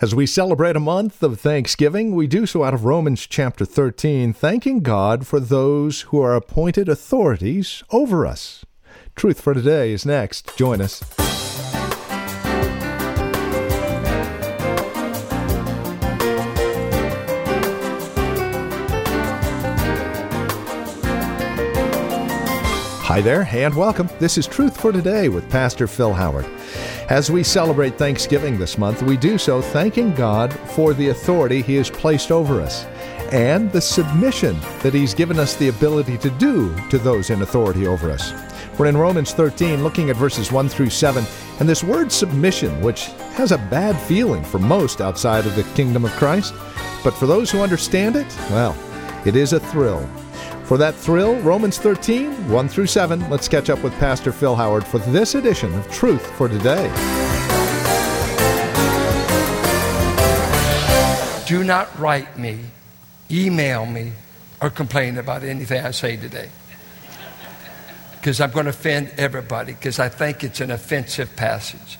As we celebrate a month of Thanksgiving, we do so out of Romans chapter 13, thanking God for those who are appointed authorities over us. Truth for Today is next. Join us. Hi there, and welcome. This is Truth for Today with Pastor Phil Howard. As we celebrate Thanksgiving this month, we do so thanking God for the authority He has placed over us and the submission that He's given us the ability to do to those in authority over us. We're in Romans 13, looking at verses 1 through 7, and this word submission, which has a bad feeling for most outside of the kingdom of Christ, but for those who understand it, well, it is a thrill. For that thrill, Romans 13, 1 through 7, let's catch up with Pastor Phil Howard for this edition of Truth for Today. Do not write me, email me, or complain about anything I say today. Because I'm going to offend everybody, because I think it's an offensive passage.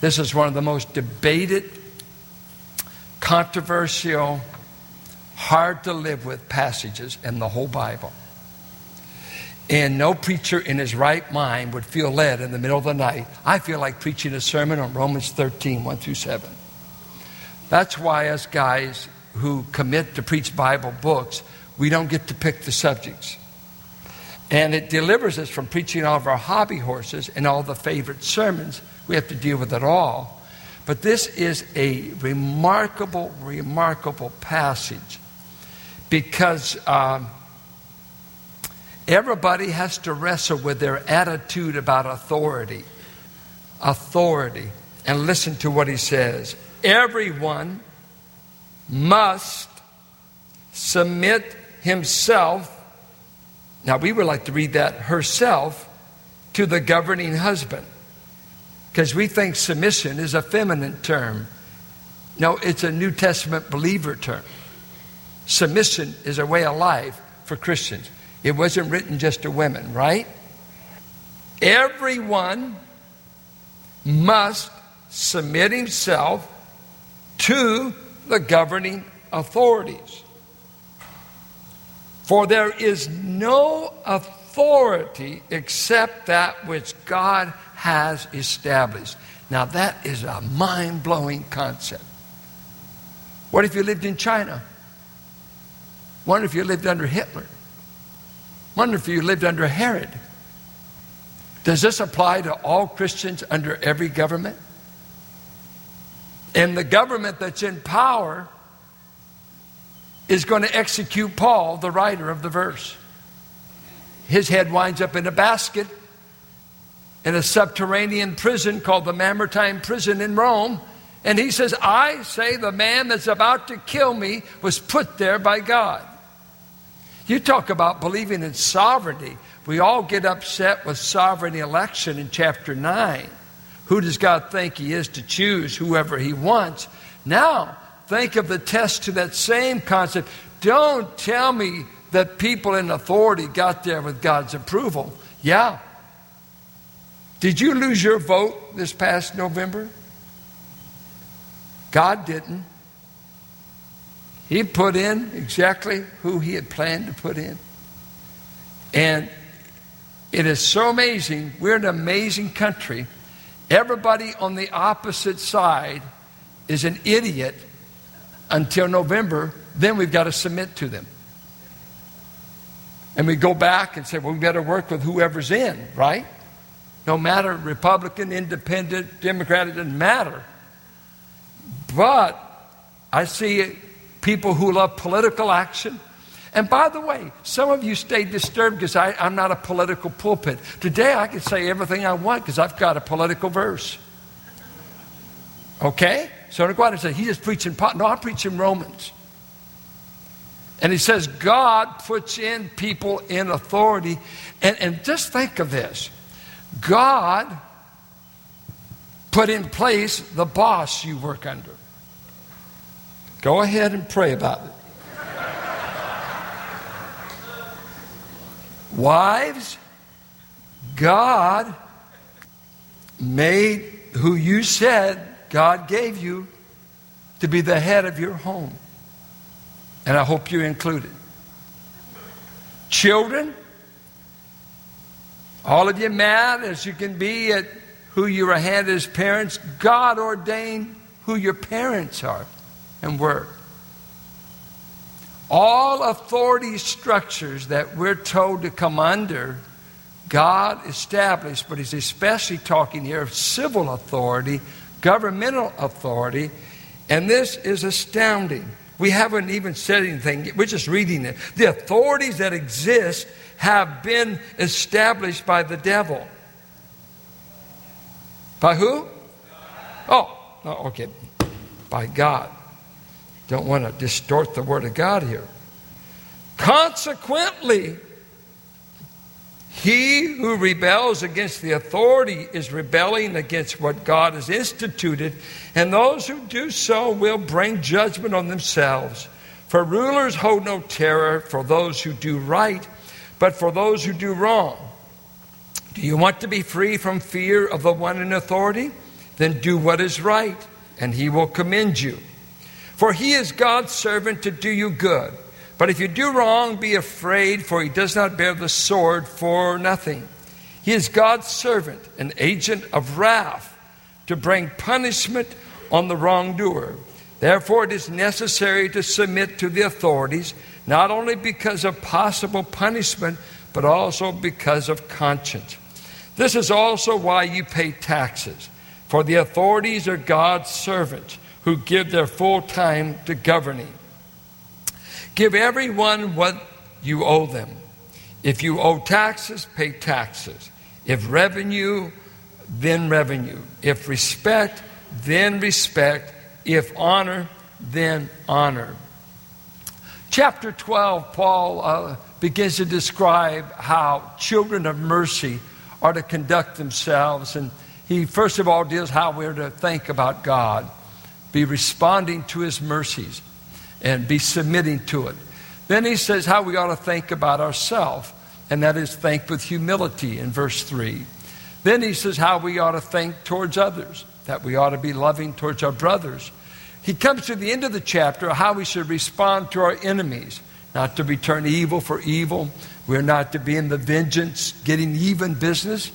This is one of the most debated, controversial, hard to live with passages in the whole Bible. And no preacher in his right mind would feel led in the middle of the night. I feel like preaching a sermon on Romans 13, 1 through 7. That's why, us guys who commit to preach Bible books, we don't get to pick the subjects. And it delivers us from preaching all of our hobby horses and all the favorite sermons. We have to deal with it all. But this is a remarkable, remarkable passage because um, everybody has to wrestle with their attitude about authority. Authority. And listen to what he says everyone must submit himself. Now, we would like to read that herself to the governing husband because we think submission is a feminine term. No, it's a New Testament believer term. Submission is a way of life for Christians. It wasn't written just to women, right? Everyone must submit himself to the governing authorities. For there is no authority except that which God has established. Now, that is a mind blowing concept. What if you lived in China? Wonder if you lived under Hitler. Wonder if you lived under Herod. Does this apply to all Christians under every government? And the government that's in power is going to execute Paul, the writer of the verse. His head winds up in a basket in a subterranean prison called the Mamertine prison in Rome. And he says, I say the man that's about to kill me was put there by God. You talk about believing in sovereignty. We all get upset with sovereign election in chapter 9. Who does God think He is to choose whoever He wants? Now, think of the test to that same concept. Don't tell me that people in authority got there with God's approval. Yeah. Did you lose your vote this past November? God didn't. He put in exactly who he had planned to put in. And it is so amazing. We're an amazing country. Everybody on the opposite side is an idiot until November. Then we've got to submit to them. And we go back and say, well, we better work with whoever's in, right? No matter Republican, Independent, Democrat, it doesn't matter. But I see people who love political action. And by the way, some of you stay disturbed because I'm not a political pulpit. Today I can say everything I want because I've got a political verse. Okay? So I'm go out and say, he's just preaching, no, I'm preaching Romans. And he says, God puts in people in authority. And, and just think of this God put in place the boss you work under. Go ahead and pray about it. Wives, God made who you said God gave you to be the head of your home. And I hope you're included. Children, all of you mad as you can be at who you were handed as parents, God ordained who your parents are and were. All authority structures that we're told to come under, God established, but He's especially talking here of civil authority, governmental authority, and this is astounding. We haven't even said anything, we're just reading it. The authorities that exist have been established by the devil. By who? Oh okay. By God. Don't want to distort the Word of God here. Consequently, he who rebels against the authority is rebelling against what God has instituted, and those who do so will bring judgment on themselves. For rulers hold no terror for those who do right, but for those who do wrong. Do you want to be free from fear of the one in authority? Then do what is right, and he will commend you. For he is God's servant to do you good. But if you do wrong, be afraid, for he does not bear the sword for nothing. He is God's servant, an agent of wrath, to bring punishment on the wrongdoer. Therefore, it is necessary to submit to the authorities, not only because of possible punishment, but also because of conscience. This is also why you pay taxes, for the authorities are God's servants who give their full time to governing. Give everyone what you owe them. If you owe taxes, pay taxes. If revenue, then revenue. If respect, then respect. If honor, then honor. Chapter 12, Paul uh, begins to describe how children of mercy are to conduct themselves. And he, first of all, deals how we're to think about God, be responding to his mercies and be submitting to it. Then he says how we ought to think about ourselves, and that is think with humility in verse 3. Then he says how we ought to think towards others, that we ought to be loving towards our brothers. He comes to the end of the chapter how we should respond to our enemies, not to return evil for evil. We're not to be in the vengeance, getting even business.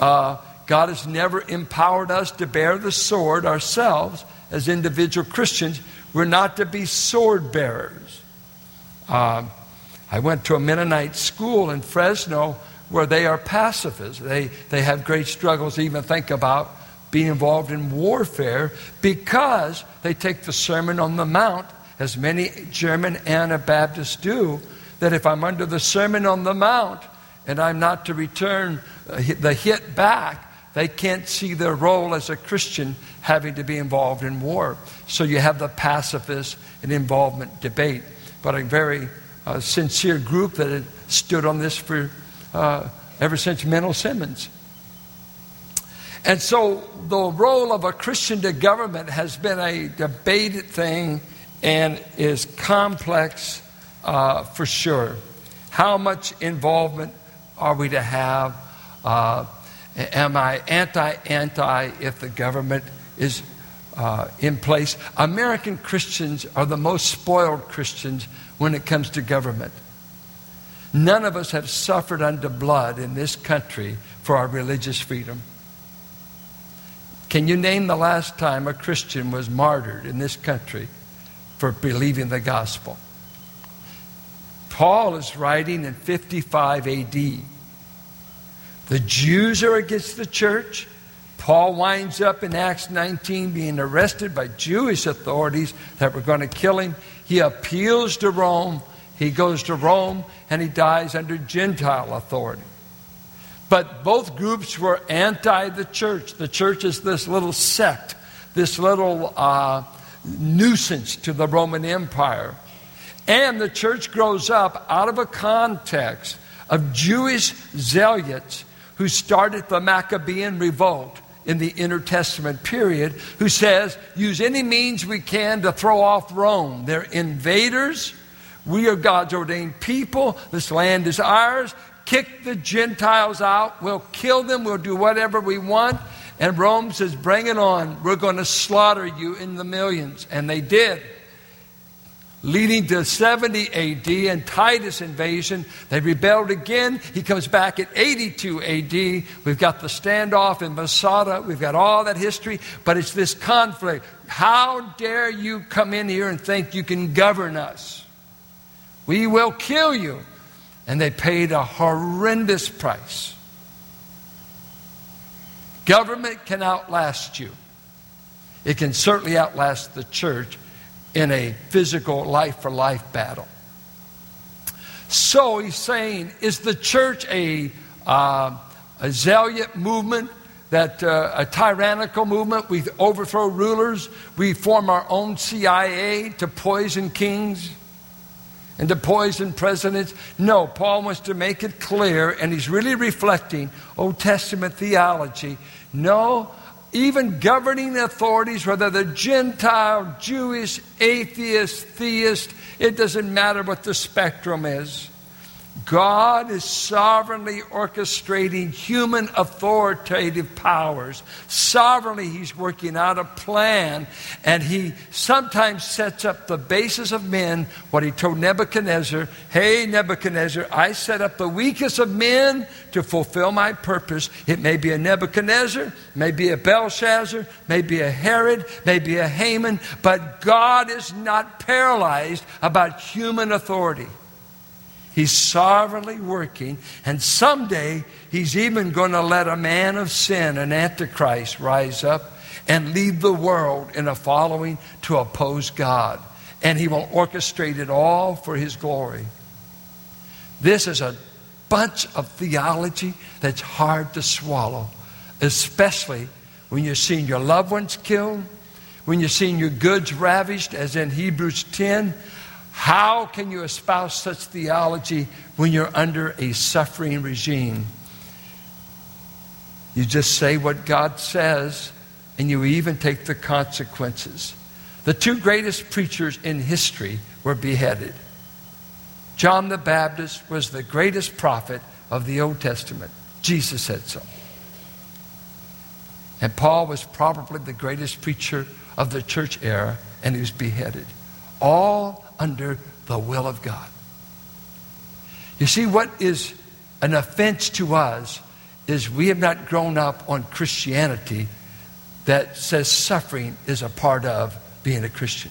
Uh, God has never empowered us to bear the sword ourselves as individual Christians. We're not to be sword bearers. Uh, I went to a Mennonite school in Fresno where they are pacifists. They, they have great struggles to even think about being involved in warfare because they take the Sermon on the Mount, as many German Anabaptists do, that if I'm under the Sermon on the Mount and I'm not to return uh, the hit back, they can't see their role as a Christian having to be involved in war. So you have the pacifist and involvement debate. But a very uh, sincere group that had stood on this for uh, ever since Menno Simons. And so the role of a Christian to government has been a debated thing and is complex uh, for sure. How much involvement are we to have? Uh, Am I anti anti if the government is uh, in place? American Christians are the most spoiled Christians when it comes to government. None of us have suffered under blood in this country for our religious freedom. Can you name the last time a Christian was martyred in this country for believing the gospel? Paul is writing in 55 AD. The Jews are against the church. Paul winds up in Acts 19 being arrested by Jewish authorities that were going to kill him. He appeals to Rome. He goes to Rome and he dies under Gentile authority. But both groups were anti the church. The church is this little sect, this little uh, nuisance to the Roman Empire. And the church grows up out of a context of Jewish zealots who started the Maccabean revolt in the intertestament period, who says, use any means we can to throw off Rome. They're invaders. We are God's ordained people. This land is ours. Kick the Gentiles out. We'll kill them. We'll do whatever we want. And Rome says, Bring it on. We're going to slaughter you in the millions. And they did. Leading to 70 AD and Titus invasion. They rebelled again. He comes back at 82 AD. We've got the standoff in Masada. We've got all that history. But it's this conflict. How dare you come in here and think you can govern us? We will kill you. And they paid a horrendous price. Government can outlast you. It can certainly outlast the church in a physical life for life battle. So he's saying, is the church a, uh, a zealot movement, that uh, a tyrannical movement? We overthrow rulers, we form our own CIA to poison kings and to poison presidents. No, Paul wants to make it clear, and he's really reflecting Old Testament theology no, even governing authorities, whether they're Gentile, Jewish, atheist, theist, it doesn't matter what the spectrum is. God is sovereignly orchestrating human authoritative powers. Sovereignly, He's working out a plan, and He sometimes sets up the basis of men. What He told Nebuchadnezzar Hey, Nebuchadnezzar, I set up the weakest of men to fulfill my purpose. It may be a Nebuchadnezzar, may be a Belshazzar, may be a Herod, may be a Haman, but God is not paralyzed about human authority. He's sovereignly working, and someday he's even going to let a man of sin, an antichrist, rise up and lead the world in a following to oppose God. And he will orchestrate it all for his glory. This is a bunch of theology that's hard to swallow, especially when you're seeing your loved ones killed, when you're seeing your goods ravished, as in Hebrews 10 how can you espouse such theology when you're under a suffering regime? You just say what God says, and you even take the consequences. The two greatest preachers in history were beheaded. John the Baptist was the greatest prophet of the Old Testament. Jesus said so. And Paul was probably the greatest preacher of the church era, and he was beheaded. All under the will of God. You see, what is an offense to us is we have not grown up on Christianity that says suffering is a part of being a Christian.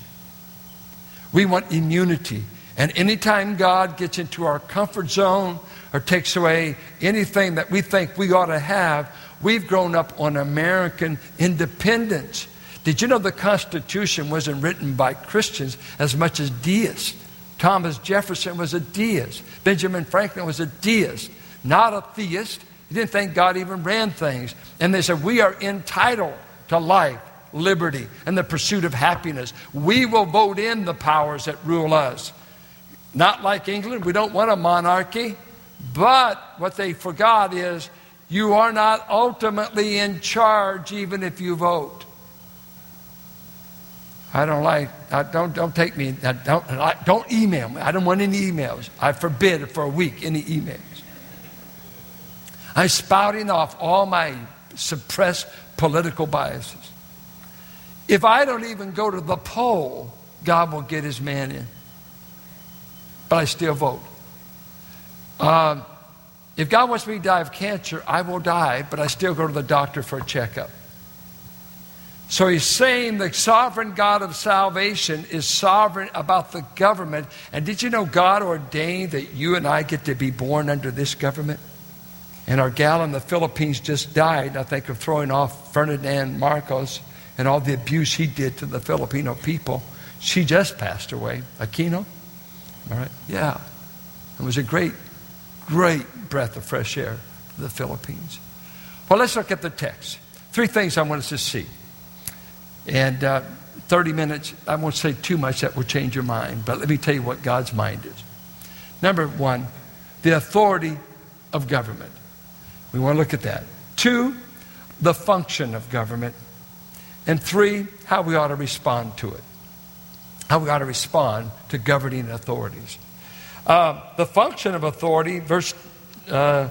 We want immunity. And anytime God gets into our comfort zone or takes away anything that we think we ought to have, we've grown up on American independence. Did you know the Constitution wasn't written by Christians as much as deists? Thomas Jefferson was a deist. Benjamin Franklin was a deist, not a theist. He didn't think God even ran things. And they said, We are entitled to life, liberty, and the pursuit of happiness. We will vote in the powers that rule us. Not like England, we don't want a monarchy. But what they forgot is you are not ultimately in charge even if you vote. I don't like, I don't, don't take me, don't, don't email me. I don't want any emails. I forbid for a week any emails. I'm spouting off all my suppressed political biases. If I don't even go to the poll, God will get his man in. But I still vote. Um, if God wants me to die of cancer, I will die, but I still go to the doctor for a checkup. So he's saying the sovereign God of salvation is sovereign about the government. And did you know God ordained that you and I get to be born under this government? And our gal in the Philippines just died, I think, of throwing off Ferdinand Marcos and all the abuse he did to the Filipino people. She just passed away. Aquino? All right? Yeah. It was a great, great breath of fresh air to the Philippines. Well, let's look at the text. Three things I want us to see. And uh, 30 minutes, I won't say too much that will change your mind, but let me tell you what God's mind is. Number one, the authority of government. We want to look at that. Two, the function of government. And three, how we ought to respond to it. How we ought to respond to governing authorities. Uh, the function of authority, verse uh,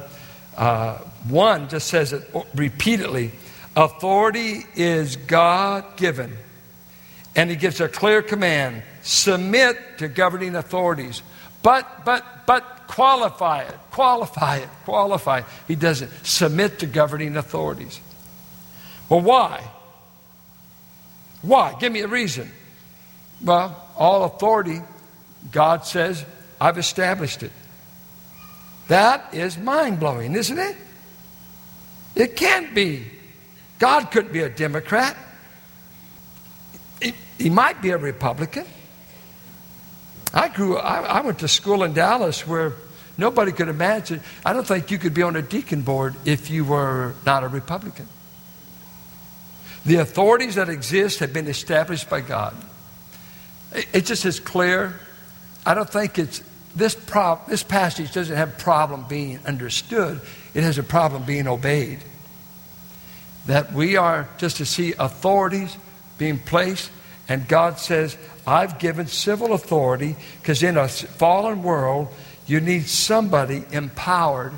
uh, 1 just says it repeatedly Authority is God given. And he gives a clear command submit to governing authorities. But, but, but qualify it, qualify it, qualify it. He doesn't. Submit to governing authorities. Well, why? Why? Give me a reason. Well, all authority, God says, I've established it. That is mind blowing, isn't it? It can't be. God couldn't be a Democrat. He, he might be a Republican. I grew I, I went to school in Dallas where nobody could imagine. I don't think you could be on a deacon board if you were not a Republican. The authorities that exist have been established by God. It's just as clear. I don't think it's this this passage doesn't have problem being understood. It has a problem being obeyed. That we are just to see authorities being placed, and God says, I've given civil authority because in a fallen world, you need somebody empowered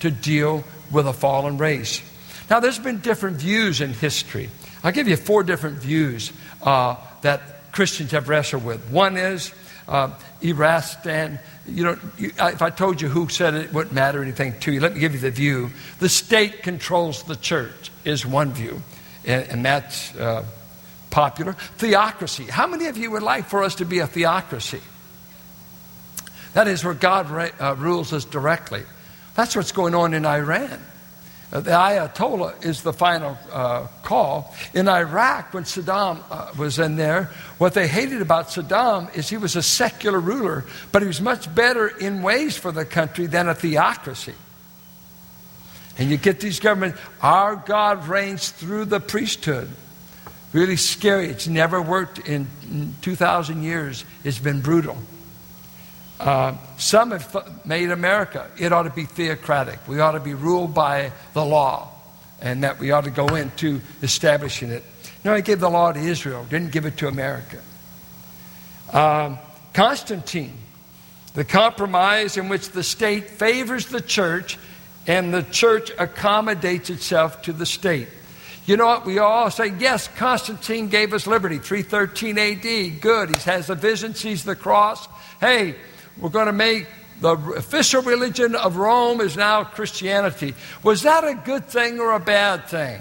to deal with a fallen race. Now, there's been different views in history. I'll give you four different views uh, that Christians have wrestled with. One is uh, Erastian. You know, you, if I told you who said it, it wouldn't matter anything to you. Let me give you the view. The state controls the church is one view, and, and that's uh, popular. Theocracy. How many of you would like for us to be a theocracy? That is where God uh, rules us directly. That's what's going on in Iran. Uh, the Ayatollah is the final uh, call. In Iraq, when Saddam uh, was in there, what they hated about Saddam is he was a secular ruler, but he was much better in ways for the country than a theocracy. And you get these governments, our God reigns through the priesthood. Really scary. It's never worked in 2,000 years. It's been brutal. Uh, some have made America, it ought to be theocratic. We ought to be ruled by the law, and that we ought to go into establishing it. No, he gave the law to Israel, didn't give it to America. Um, Constantine, the compromise in which the state favors the church and the church accommodates itself to the state. You know what? We all say, yes, Constantine gave us liberty, 313 AD. Good. He has the vision, sees the cross. Hey, we're going to make the official religion of Rome is now Christianity. Was that a good thing or a bad thing?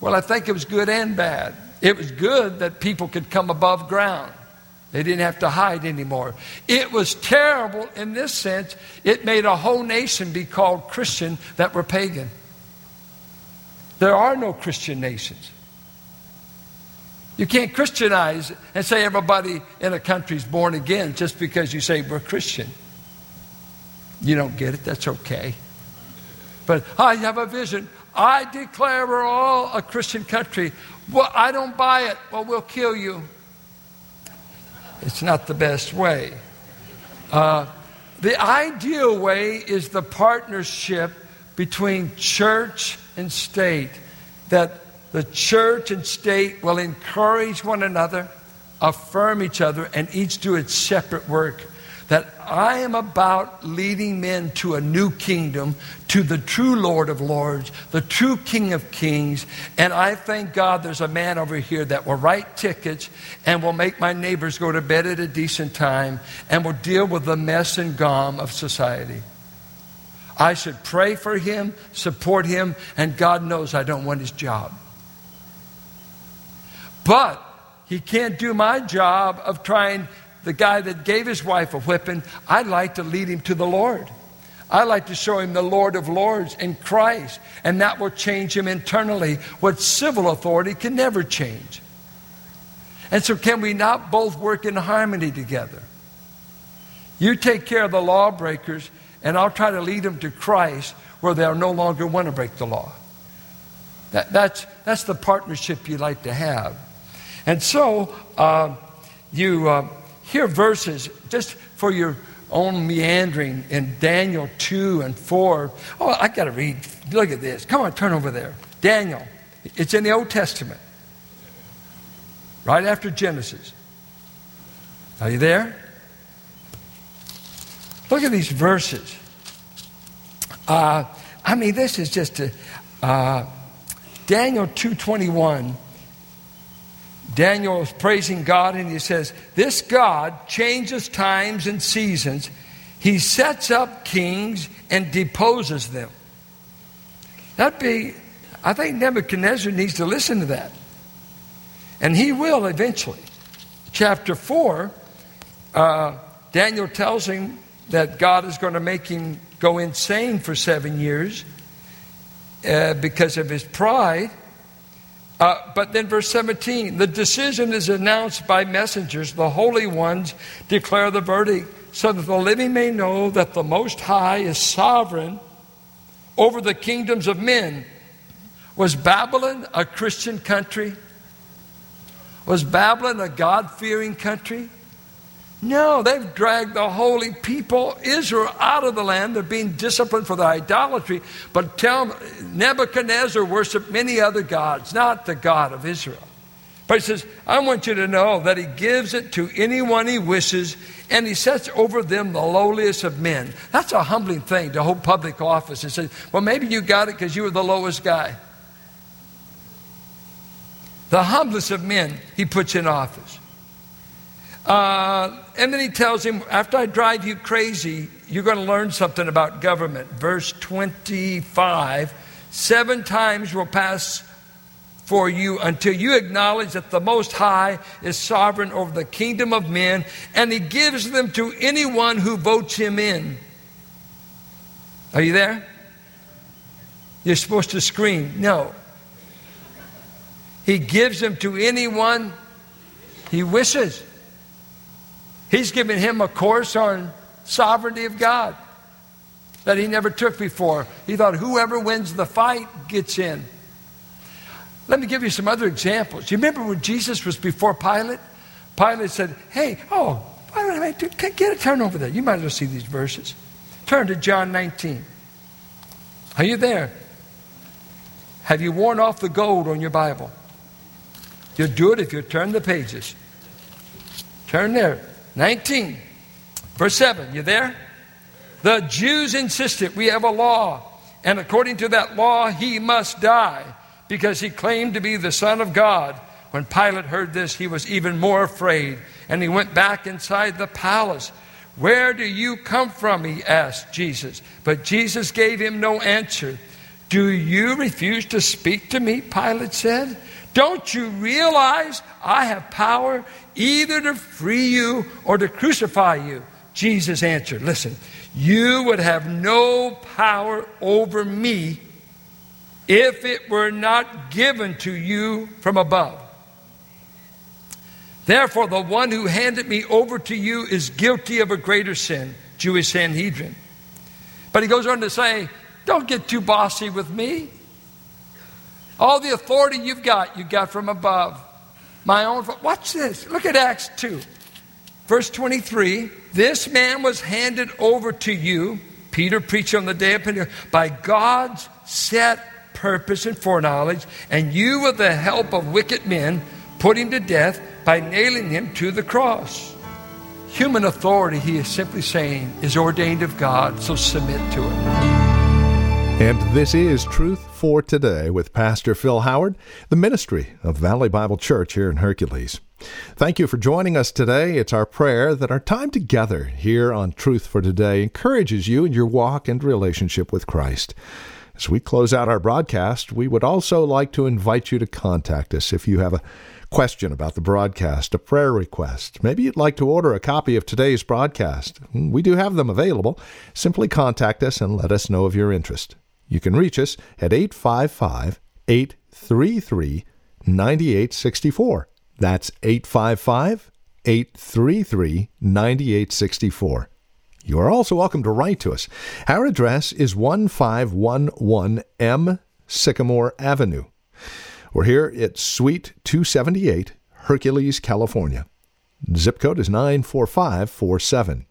Well, I think it was good and bad. It was good that people could come above ground. They didn't have to hide anymore. It was terrible in this sense. It made a whole nation be called Christian that were pagan. There are no Christian nations. You can't Christianize and say everybody in a country is born again just because you say we're Christian. You don't get it, that's okay. But I have a vision. I declare we're all a Christian country. Well, I don't buy it. Well, we'll kill you. It's not the best way. Uh, the ideal way is the partnership between church and state, that the church and state will encourage one another, affirm each other, and each do its separate work. That I am about leading men to a new kingdom, to the true Lord of Lords, the true King of Kings. And I thank God there's a man over here that will write tickets and will make my neighbors go to bed at a decent time and will deal with the mess and gum of society. I should pray for him, support him, and God knows I don't want his job. But he can't do my job of trying the guy that gave his wife a whipping. I'd like to lead him to the Lord. I like to show him the Lord of Lords in Christ, and that will change him internally, what civil authority can never change. And so, can we not both work in harmony together? You take care of the lawbreakers, and I'll try to lead them to Christ where they'll no longer want to break the law. That, that's, that's the partnership you like to have. And so uh, you uh, hear verses just for your own meandering in Daniel 2 and 4. Oh, I got to read. Look at this. Come on, turn over there. Daniel. It's in the Old Testament, right after Genesis. Are you there? Look at these verses. Uh, I mean, this is just a, uh, Daniel 2:21. Daniel is praising God and he says, This God changes times and seasons. He sets up kings and deposes them. That'd be, I think Nebuchadnezzar needs to listen to that. And he will eventually. Chapter 4, uh, Daniel tells him that God is going to make him go insane for seven years uh, because of his pride. Uh, but then, verse 17 the decision is announced by messengers. The holy ones declare the verdict so that the living may know that the Most High is sovereign over the kingdoms of men. Was Babylon a Christian country? Was Babylon a God fearing country? No, they've dragged the holy people, Israel, out of the land. They're being disciplined for their idolatry. But tell Nebuchadnezzar worshiped many other gods, not the God of Israel. But he says, I want you to know that he gives it to anyone he wishes, and he sets over them the lowliest of men. That's a humbling thing to hold public office and say, Well, maybe you got it because you were the lowest guy. The humblest of men he puts in office. Uh, and then he tells him, After I drive you crazy, you're going to learn something about government. Verse 25 Seven times will pass for you until you acknowledge that the Most High is sovereign over the kingdom of men, and he gives them to anyone who votes him in. Are you there? You're supposed to scream, No. He gives them to anyone he wishes. He's giving him a course on sovereignty of God that he never took before. He thought whoever wins the fight gets in. Let me give you some other examples. You remember when Jesus was before Pilate? Pilate said, Hey, oh, why don't i get a turn over there. You might as well see these verses. Turn to John 19. Are you there? Have you worn off the gold on your Bible? You'll do it if you turn the pages. Turn there. 19, verse 7. You there? The Jews insisted we have a law, and according to that law, he must die because he claimed to be the Son of God. When Pilate heard this, he was even more afraid, and he went back inside the palace. Where do you come from? He asked Jesus. But Jesus gave him no answer. Do you refuse to speak to me? Pilate said. Don't you realize I have power either to free you or to crucify you? Jesus answered, Listen, you would have no power over me if it were not given to you from above. Therefore, the one who handed me over to you is guilty of a greater sin, Jewish Sanhedrin. But he goes on to say, Don't get too bossy with me. All the authority you've got, you got from above. My own. Watch this. Look at Acts 2. Verse 23 This man was handed over to you, Peter preached on the day of Pentecost, by God's set purpose and foreknowledge, and you, with the help of wicked men, put him to death by nailing him to the cross. Human authority, he is simply saying, is ordained of God, so submit to it. And this is Truth for Today with Pastor Phil Howard, the ministry of Valley Bible Church here in Hercules. Thank you for joining us today. It's our prayer that our time together here on Truth for Today encourages you in your walk and relationship with Christ. As we close out our broadcast, we would also like to invite you to contact us if you have a question about the broadcast, a prayer request. Maybe you'd like to order a copy of today's broadcast. We do have them available. Simply contact us and let us know of your interest. You can reach us at 855 833 9864. That's 855 833 9864. You are also welcome to write to us. Our address is 1511 M Sycamore Avenue. We're here at Suite 278, Hercules, California. Zip code is 94547.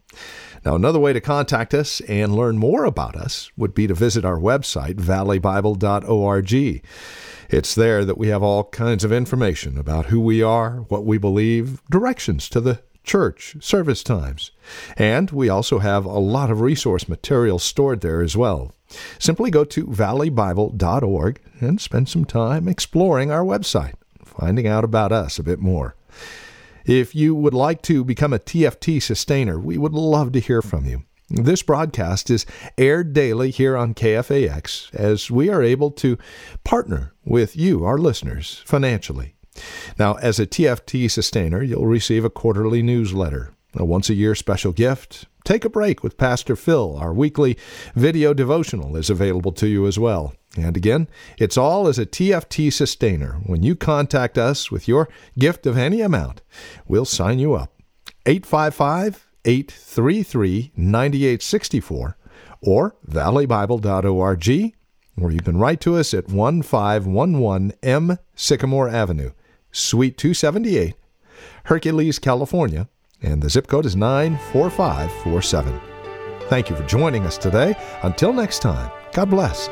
Now, another way to contact us and learn more about us would be to visit our website, valleybible.org. It's there that we have all kinds of information about who we are, what we believe, directions to the church, service times. And we also have a lot of resource material stored there as well. Simply go to valleybible.org and spend some time exploring our website, finding out about us a bit more. If you would like to become a TFT sustainer, we would love to hear from you. This broadcast is aired daily here on KFAX as we are able to partner with you, our listeners, financially. Now, as a TFT sustainer, you'll receive a quarterly newsletter, a once a year special gift. Take a break with Pastor Phil. Our weekly video devotional is available to you as well. And again, it's all as a TFT sustainer. When you contact us with your gift of any amount, we'll sign you up. 855 833 9864 or valleybible.org, or you can write to us at 1511 M Sycamore Avenue, Suite 278, Hercules, California, and the zip code is 94547. Thank you for joining us today. Until next time, God bless.